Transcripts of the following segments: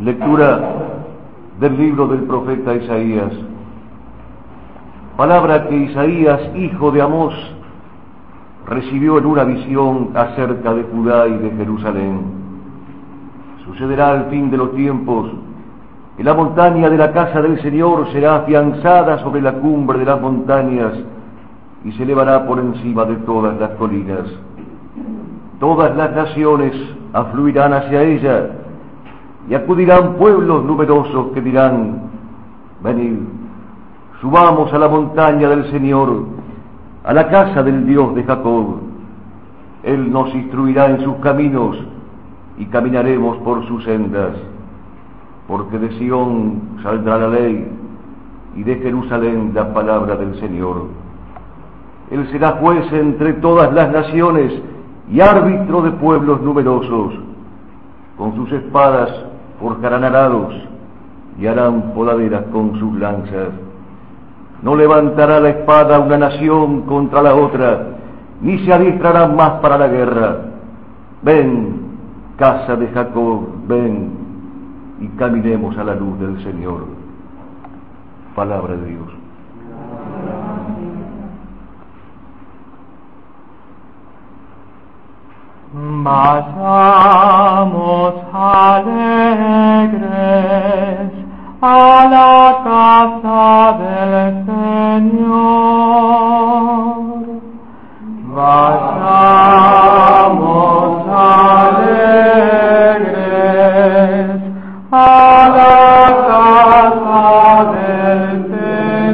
Lectura del libro del profeta Isaías. Palabra que Isaías, hijo de Amós, recibió en una visión acerca de Judá y de Jerusalén. Sucederá al fin de los tiempos que la montaña de la casa del Señor será afianzada sobre la cumbre de las montañas y se elevará por encima de todas las colinas. Todas las naciones afluirán hacia ella y acudirán pueblos numerosos que dirán, venid, subamos a la montaña del Señor, a la casa del Dios de Jacob. Él nos instruirá en sus caminos y caminaremos por sus sendas, porque de Sión saldrá la ley y de Jerusalén la palabra del Señor. Él será juez entre todas las naciones y árbitro de pueblos numerosos. Con sus espadas forjarán arados y harán poladeras con sus lanzas. No levantará la espada una nación contra la otra, ni se adiestrarán más para la guerra. Ven, casa de Jacob, ven y caminemos a la luz del Señor. Palabra de Dios. Vayamos alegres la casa del Señor. Vayamos alegres a la casa del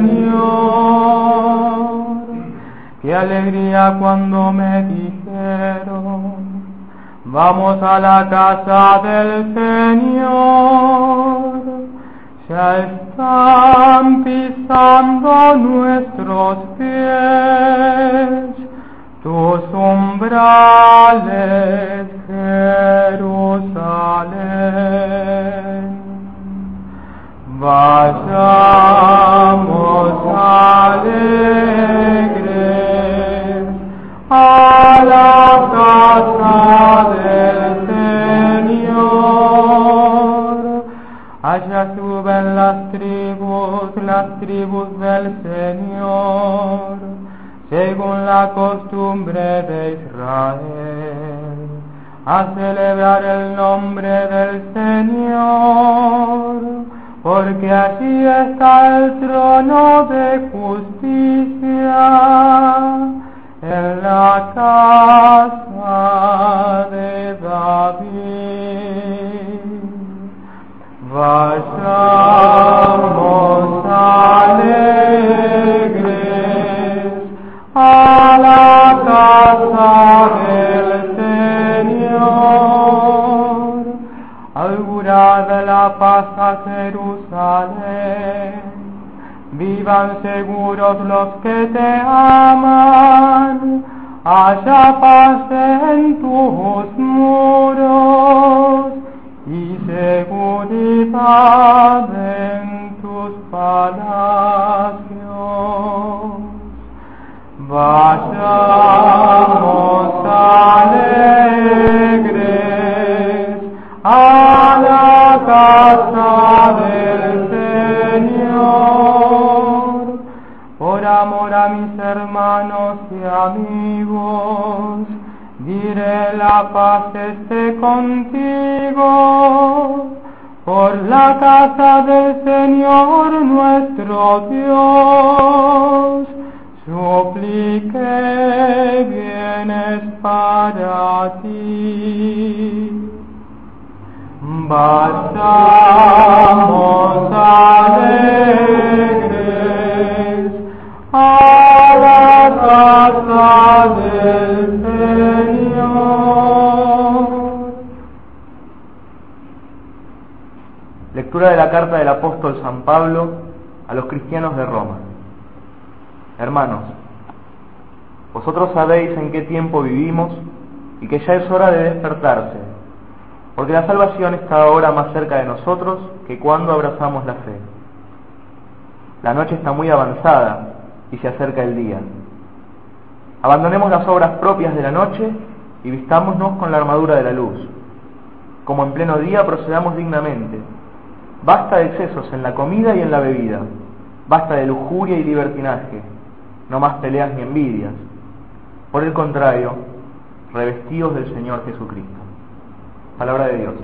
Señor. Qué alegría cuando me dijeron Vamos a la casa del Señor. están pisando nuestros pies tus umbrales, Jerusalén. Vayamos alegres a la casa de Suben las tribus, las tribus del Señor, según la costumbre de Israel, a celebrar el nombre del Señor, porque allí está el trono de justicia en la casa de Jerusalén. Vivan seguros los que te aman, haya paz en tus muros y seguridad en tus palacios. Vayamos amigos, diré la paz esté contigo, por la casa del Señor nuestro Dios, supliqué bienes para ti. Vayamos alegres De la carta del apóstol San Pablo a los cristianos de Roma. Hermanos, vosotros sabéis en qué tiempo vivimos y que ya es hora de despertarse, porque la salvación está ahora más cerca de nosotros que cuando abrazamos la fe. La noche está muy avanzada y se acerca el día. Abandonemos las obras propias de la noche y vistámonos con la armadura de la luz. como en pleno día procedamos dignamente. Basta de excesos en la comida y en la bebida, basta de lujuria y libertinaje, no más peleas ni envidias. Por el contrario, revestidos del Señor Jesucristo. Palabra de Dios.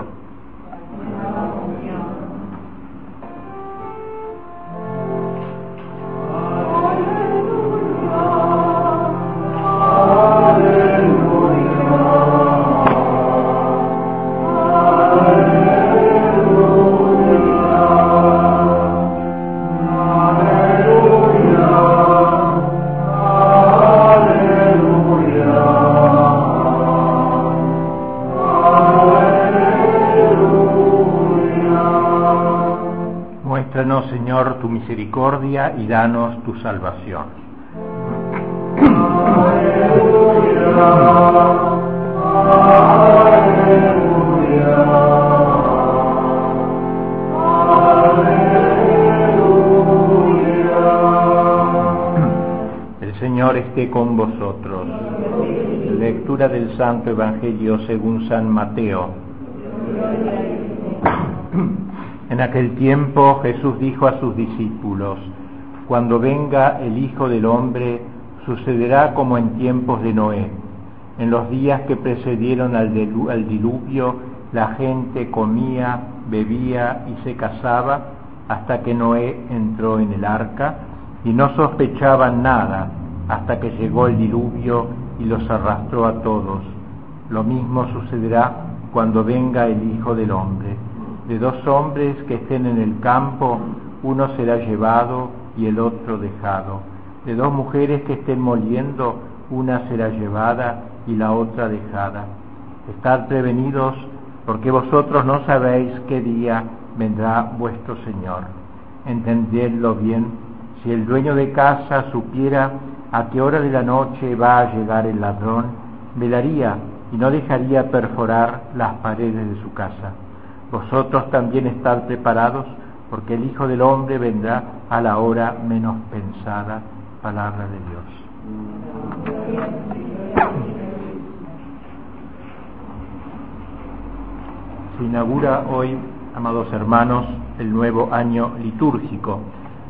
Misericordia y danos tu salvación. El Señor esté con vosotros. Lectura del Santo Evangelio según San Mateo. En aquel tiempo Jesús dijo a sus discípulos, Cuando venga el Hijo del Hombre, sucederá como en tiempos de Noé. En los días que precedieron al, diluvio, la gente comía, bebía y se casaba hasta que Noé entró en el arca y no sospechaban nada hasta que llegó el diluvio y los arrastró a todos. Lo mismo sucederá cuando venga el Hijo del Hombre de dos hombres que estén en el campo, uno será llevado y el otro dejado. De dos mujeres que estén moliendo, una será llevada y la otra dejada. Estad prevenidos, porque vosotros no sabéis qué día vendrá vuestro Señor. Entendedlo bien, si el dueño de casa supiera a qué hora de la noche va a llegar el ladrón, velaría y no dejaría perforar las paredes de su casa vosotros también estad preparados, porque el Hijo del Hombre vendrá a la hora menos pensada. Palabra de Dios. Se inaugura hoy, amados hermanos, el nuevo año litúrgico.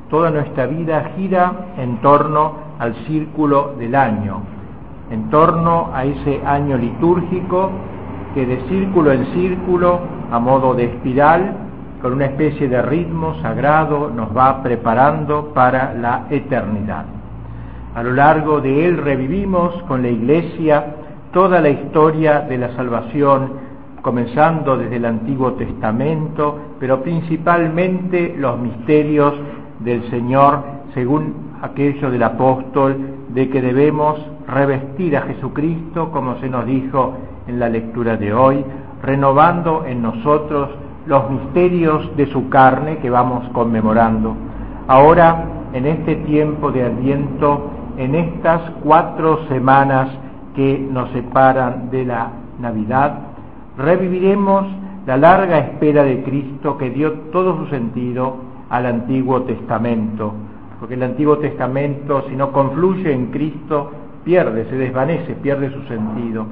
Toda nuestra vida gira en torno al círculo del año, en torno a ese año litúrgico que de círculo en círculo, a modo de espiral, con una especie de ritmo sagrado, nos va preparando para la eternidad. A lo largo de él revivimos con la Iglesia toda la historia de la salvación, comenzando desde el Antiguo Testamento, pero principalmente los misterios del Señor, según aquello del apóstol, de que debemos revestir a Jesucristo, como se nos dijo en la lectura de hoy, renovando en nosotros los misterios de su carne que vamos conmemorando. Ahora, en este tiempo de Adviento, en estas cuatro semanas que nos separan de la Navidad, reviviremos la larga espera de Cristo que dio todo su sentido al Antiguo Testamento, porque el Antiguo Testamento, si no confluye en Cristo, pierde, se desvanece, pierde su sentido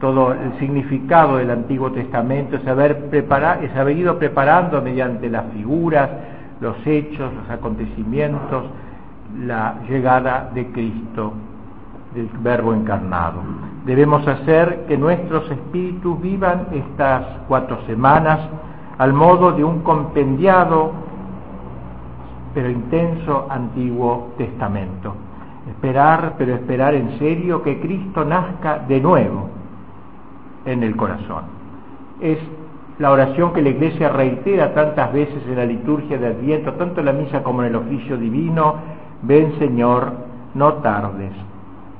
todo el significado del Antiguo Testamento, es haber, es haber ido preparando mediante las figuras, los hechos, los acontecimientos, la llegada de Cristo, del Verbo encarnado. Debemos hacer que nuestros espíritus vivan estas cuatro semanas al modo de un compendiado pero intenso Antiguo Testamento. Esperar, pero esperar en serio que Cristo nazca de nuevo en el corazón. Es la oración que la Iglesia reitera tantas veces en la liturgia de Adviento, tanto en la misa como en el oficio divino, ven Señor, no tardes.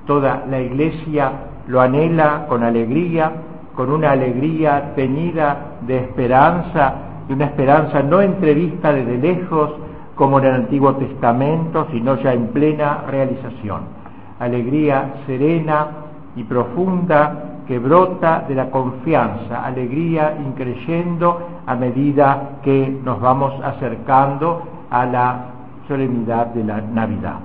Toda la Iglesia lo anhela con alegría, con una alegría teñida de esperanza, y una esperanza no entrevista desde lejos, como en el Antiguo Testamento, sino ya en plena realización. Alegría serena y profunda que brota de la confianza, alegría increyendo a medida que nos vamos acercando a la solemnidad de la Navidad.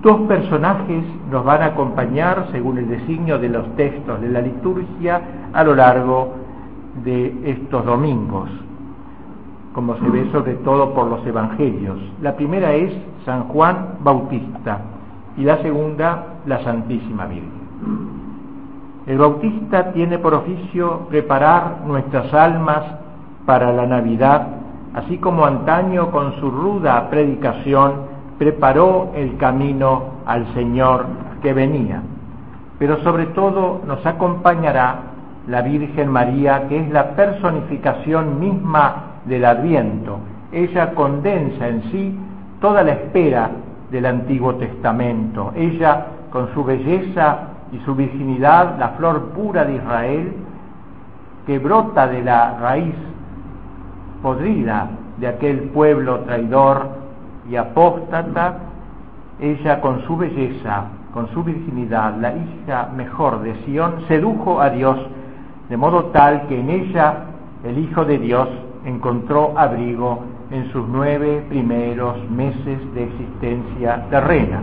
Dos personajes nos van a acompañar, según el designio de los textos de la liturgia, a lo largo de estos domingos, como se ve sobre todo por los evangelios. La primera es San Juan Bautista y la segunda la Santísima Virgen. El Bautista tiene por oficio preparar nuestras almas para la Navidad, así como antaño con su ruda predicación preparó el camino al Señor que venía. Pero sobre todo nos acompañará la Virgen María, que es la personificación misma del Adviento. Ella condensa en sí toda la espera del Antiguo Testamento. Ella, con su belleza y su virginidad, la flor pura de Israel, que brota de la raíz podrida de aquel pueblo traidor y apóstata, ella con su belleza, con su virginidad, la hija mejor de Sión, sedujo a Dios de modo tal que en ella el Hijo de Dios encontró abrigo en sus nueve primeros meses de existencia terrena.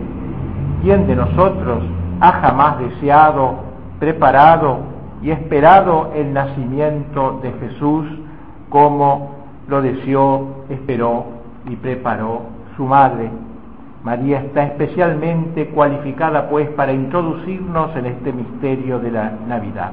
¿Quién de nosotros ha jamás deseado, preparado y esperado el nacimiento de Jesús como lo deseó, esperó y preparó su madre? María está especialmente cualificada pues para introducirnos en este misterio de la Navidad.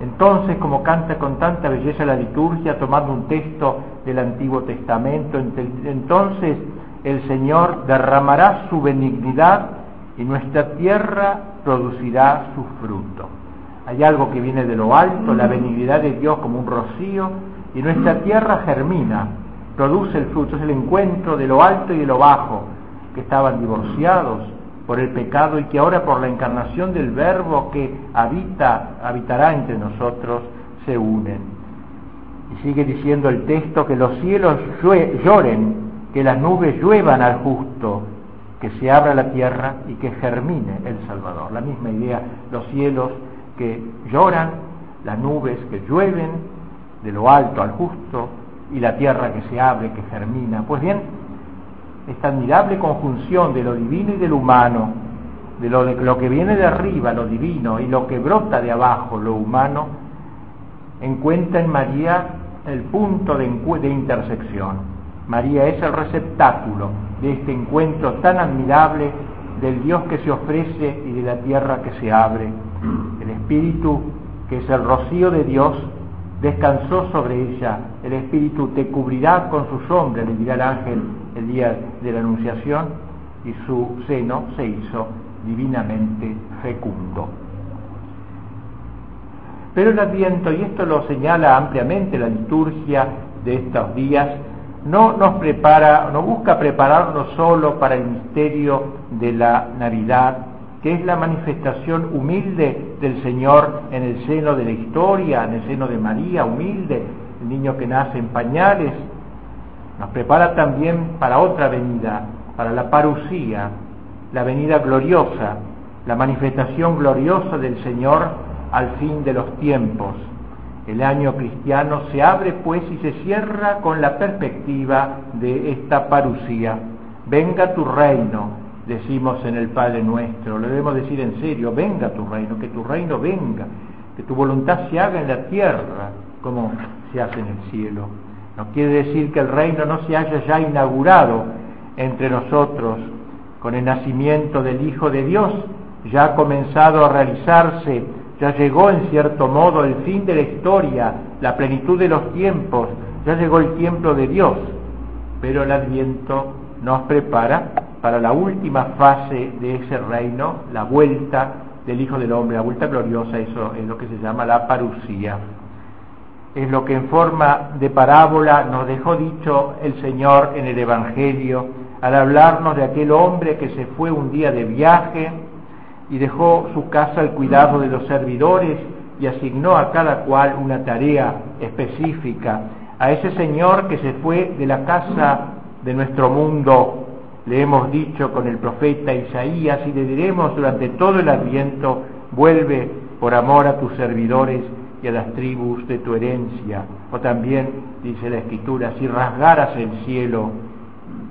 Entonces, como canta con tanta belleza la liturgia, tomando un texto del Antiguo Testamento, entonces el Señor derramará su benignidad y nuestra tierra producirá su fruto. Hay algo que viene de lo alto, la benignidad de Dios como un rocío, y nuestra tierra germina, produce el fruto, es el encuentro de lo alto y de lo bajo, que estaban divorciados, por el pecado y que ahora por la encarnación del Verbo que habita, habitará entre nosotros, se unen. Y sigue diciendo el texto que los cielos lloren, que las nubes lluevan al justo, que se abra la tierra y que germine el Salvador. La misma idea, los cielos que lloran, las nubes que llueven de lo alto al justo y la tierra que se abre, que germina. Pues bien, esta admirable conjunción de lo divino y de lo humano, de lo, de lo que viene de arriba, lo divino, y lo que brota de abajo, lo humano, encuentra en María el punto de, de intersección. María es el receptáculo de este encuentro tan admirable del Dios que se ofrece y de la tierra que se abre. El Espíritu, que es el rocío de Dios, descansó sobre ella. El Espíritu te cubrirá con su sombra, le dirá el ángel el día de la Anunciación, y su seno se hizo divinamente fecundo. Pero el Adviento, y esto lo señala ampliamente la liturgia de estos días, no nos prepara, no busca prepararnos solo para el misterio de la Navidad, que es la manifestación humilde del Señor en el seno de la historia, en el seno de María, humilde, el niño que nace en pañales, nos prepara también para otra venida, para la parucía, la venida gloriosa, la manifestación gloriosa del Señor al fin de los tiempos. El año cristiano se abre pues y se cierra con la perspectiva de esta parucía. Venga tu reino, decimos en el Padre nuestro, lo debemos decir en serio, venga tu reino, que tu reino venga, que tu voluntad se haga en la tierra como se hace en el cielo. No quiere decir que el reino no se haya ya inaugurado entre nosotros con el nacimiento del Hijo de Dios, ya ha comenzado a realizarse, ya llegó en cierto modo el fin de la historia, la plenitud de los tiempos, ya llegó el tiempo de Dios, pero el adviento nos prepara para la última fase de ese reino, la vuelta del Hijo del Hombre, la vuelta gloriosa, eso es lo que se llama la parucía es lo que en forma de parábola nos dejó dicho el Señor en el Evangelio al hablarnos de aquel hombre que se fue un día de viaje y dejó su casa al cuidado de los servidores y asignó a cada cual una tarea específica. A ese Señor que se fue de la casa de nuestro mundo, le hemos dicho con el profeta Isaías y le diremos durante todo el adviento, vuelve por amor a tus servidores y a las tribus de tu herencia. O también, dice la Escritura, si rasgaras el cielo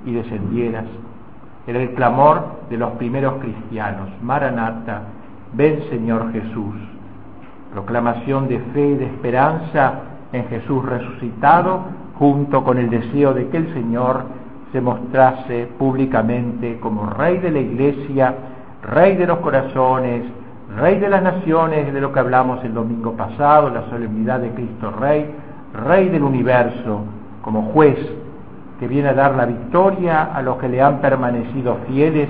y descendieras. Era el clamor de los primeros cristianos. Maranata, ven Señor Jesús. Proclamación de fe y de esperanza en Jesús resucitado, junto con el deseo de que el Señor se mostrase públicamente como Rey de la Iglesia, Rey de los corazones, Rey de las naciones, de lo que hablamos el domingo pasado, la solemnidad de Cristo Rey, Rey del universo, como juez que viene a dar la victoria a los que le han permanecido fieles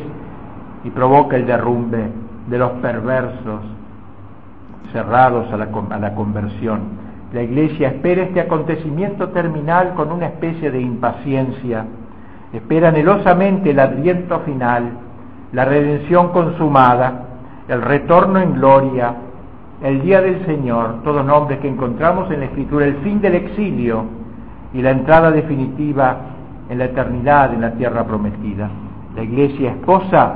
y provoca el derrumbe de los perversos cerrados a la, a la conversión. La Iglesia espera este acontecimiento terminal con una especie de impaciencia, espera anhelosamente el adviento final, la redención consumada, el retorno en gloria, el día del Señor, todos nombres que encontramos en la Escritura, el fin del exilio y la entrada definitiva en la eternidad, en la tierra prometida. La iglesia esposa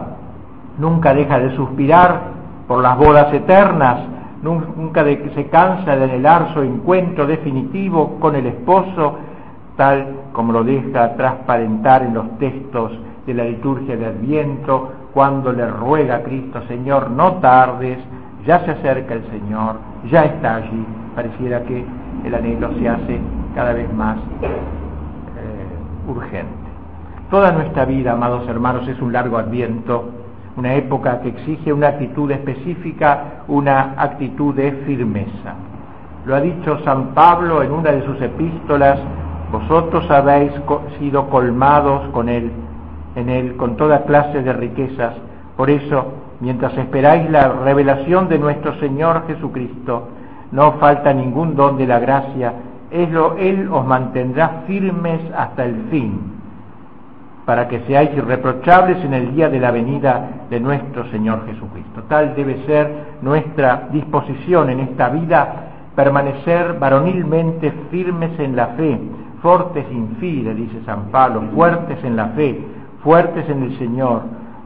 nunca deja de suspirar por las bodas eternas, nunca se cansa de anhelar su encuentro definitivo con el esposo, tal como lo deja transparentar en los textos de la liturgia de Adviento, cuando le ruega a Cristo, Señor, no tardes, ya se acerca el Señor, ya está allí. Pareciera que el anhelo se hace cada vez más urgente. Toda nuestra vida, amados hermanos, es un largo adviento, una época que exige una actitud específica, una actitud de firmeza. Lo ha dicho San Pablo en una de sus epístolas, vosotros habéis sido colmados con él en él con toda clase de riquezas. Por eso, mientras esperáis la revelación de nuestro Señor Jesucristo, no falta ningún don de la gracia, Él os mantendrá firmes hasta el fin, para que seáis irreprochables en el día de la venida de nuestro Señor Jesucristo. Tal debe ser nuestra disposición en esta vida, permanecer varonilmente firmes en la fe, fortes in fide, dice San Pablo, fuertes en la fe, fuertes en el Señor,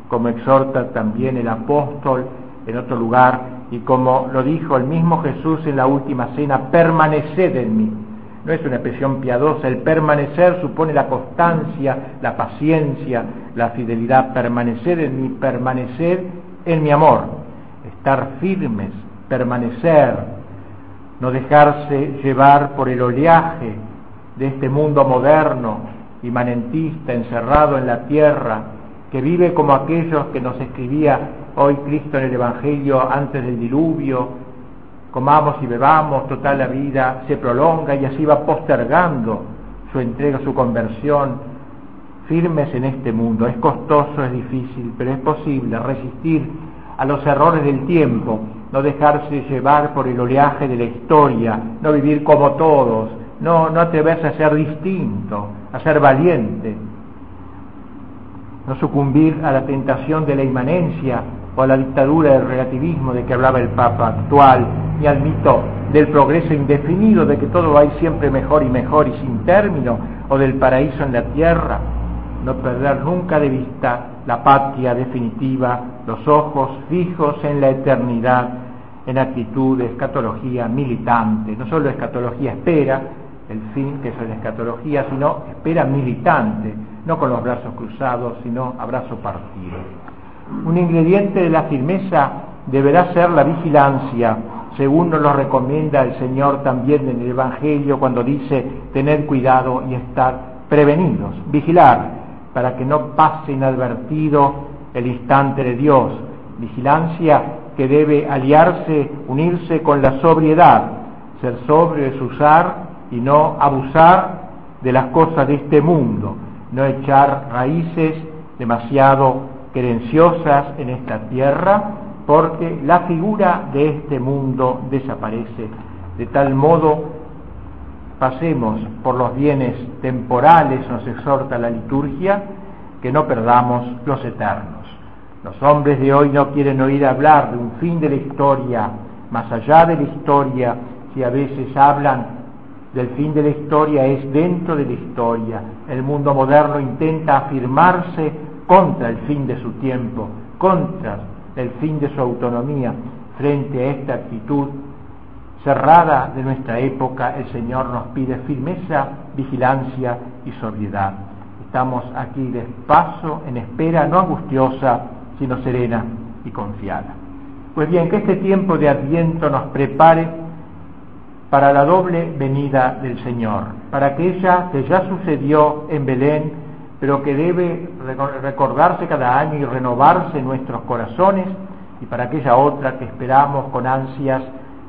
como exhorta también el apóstol en otro lugar y como lo dijo el mismo Jesús en la última cena, permaneced en mí. No es una expresión piadosa, el permanecer supone la constancia, la paciencia, la fidelidad, permanecer en mí, permanecer en mi amor, estar firmes, permanecer, no dejarse llevar por el oleaje de este mundo moderno, imanentista, encerrado en la tierra, que vive como aquellos que nos escribía hoy Cristo en el Evangelio antes del diluvio, comamos y bebamos, total la vida se prolonga y así va postergando su entrega, su conversión, firmes en este mundo. Es costoso, es difícil, pero es posible resistir a los errores del tiempo, no dejarse llevar por el oleaje de la historia, no vivir como todos, no, no atreverse a ser distinto, a ser valiente, no sucumbir a la tentación de la inmanencia o a la dictadura del relativismo de que hablaba el Papa actual, ni al mito del progreso indefinido, de que todo va a ir siempre mejor y mejor y sin término, o del paraíso en la tierra, no perder nunca de vista la patria definitiva, los ojos fijos en la eternidad, en actitud de escatología militante, no solo escatología espera, el fin, que es la escatología, sino espera militante, no con los brazos cruzados, sino a brazo partido. Un ingrediente de la firmeza deberá ser la vigilancia, según nos lo recomienda el Señor también en el Evangelio cuando dice tener cuidado y estar prevenidos, vigilar, para que no pase inadvertido el instante de Dios, vigilancia que debe aliarse, unirse con la sobriedad, ser sobrio es usar y no abusar de las cosas de este mundo, no echar raíces demasiado querenciosas en esta tierra, porque la figura de este mundo desaparece. De tal modo, pasemos por los bienes temporales, nos exhorta la liturgia, que no perdamos los eternos. Los hombres de hoy no quieren oír hablar de un fin de la historia, más allá de la historia, si a veces hablan del fin de la historia es dentro de la historia. El mundo moderno intenta afirmarse contra el fin de su tiempo, contra el fin de su autonomía. Frente a esta actitud cerrada de nuestra época, el Señor nos pide firmeza, vigilancia y sobriedad. Estamos aquí de paso, en espera no angustiosa, sino serena y confiada. Pues bien, que este tiempo de adviento nos prepare para la doble venida del Señor, para aquella que ya sucedió en Belén, pero que debe recordarse cada año y renovarse en nuestros corazones, y para aquella otra que esperamos con ansias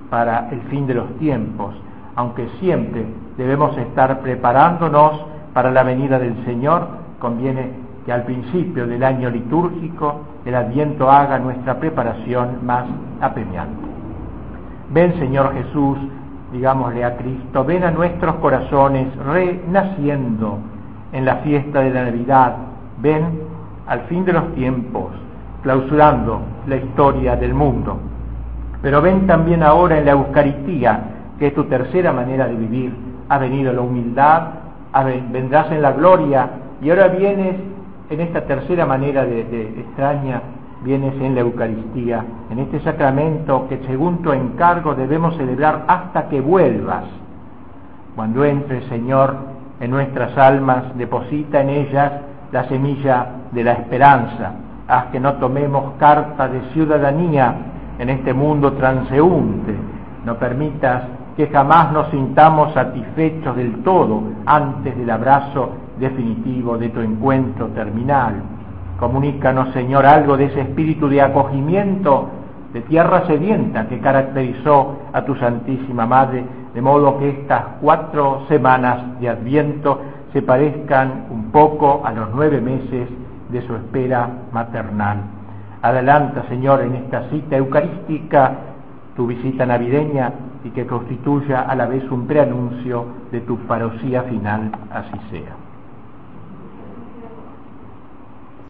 para el fin de los tiempos, aunque siempre debemos estar preparándonos para la venida del Señor, conviene que al principio del año litúrgico el Adviento haga nuestra preparación más apremiante. Ven Señor Jesús, digámosle a Cristo, ven a nuestros corazones renaciendo en la fiesta de la Navidad, ven al fin de los tiempos, clausurando la historia del mundo. Pero ven también ahora en la Eucaristía, que es tu tercera manera de vivir. Ha venido la humildad, vendrás en la gloria y ahora vienes en esta tercera manera de, de extraña, vienes en la Eucaristía, en este sacramento que según tu encargo debemos celebrar hasta que vuelvas. Cuando entre, Señor, en nuestras almas, deposita en ellas la semilla de la esperanza. Haz que no tomemos carta de ciudadanía en este mundo transeúnte. No permitas que jamás nos sintamos satisfechos del todo antes del abrazo definitivo de tu encuentro terminal. Comunícanos, Señor, algo de ese espíritu de acogimiento de tierra sedienta que caracterizó a tu Santísima Madre, de modo que estas cuatro semanas de Adviento se parezcan un poco a los nueve meses de su espera maternal. Adelanta, Señor, en esta cita eucarística tu visita navideña y que constituya a la vez un preanuncio de tu parosía final, así sea.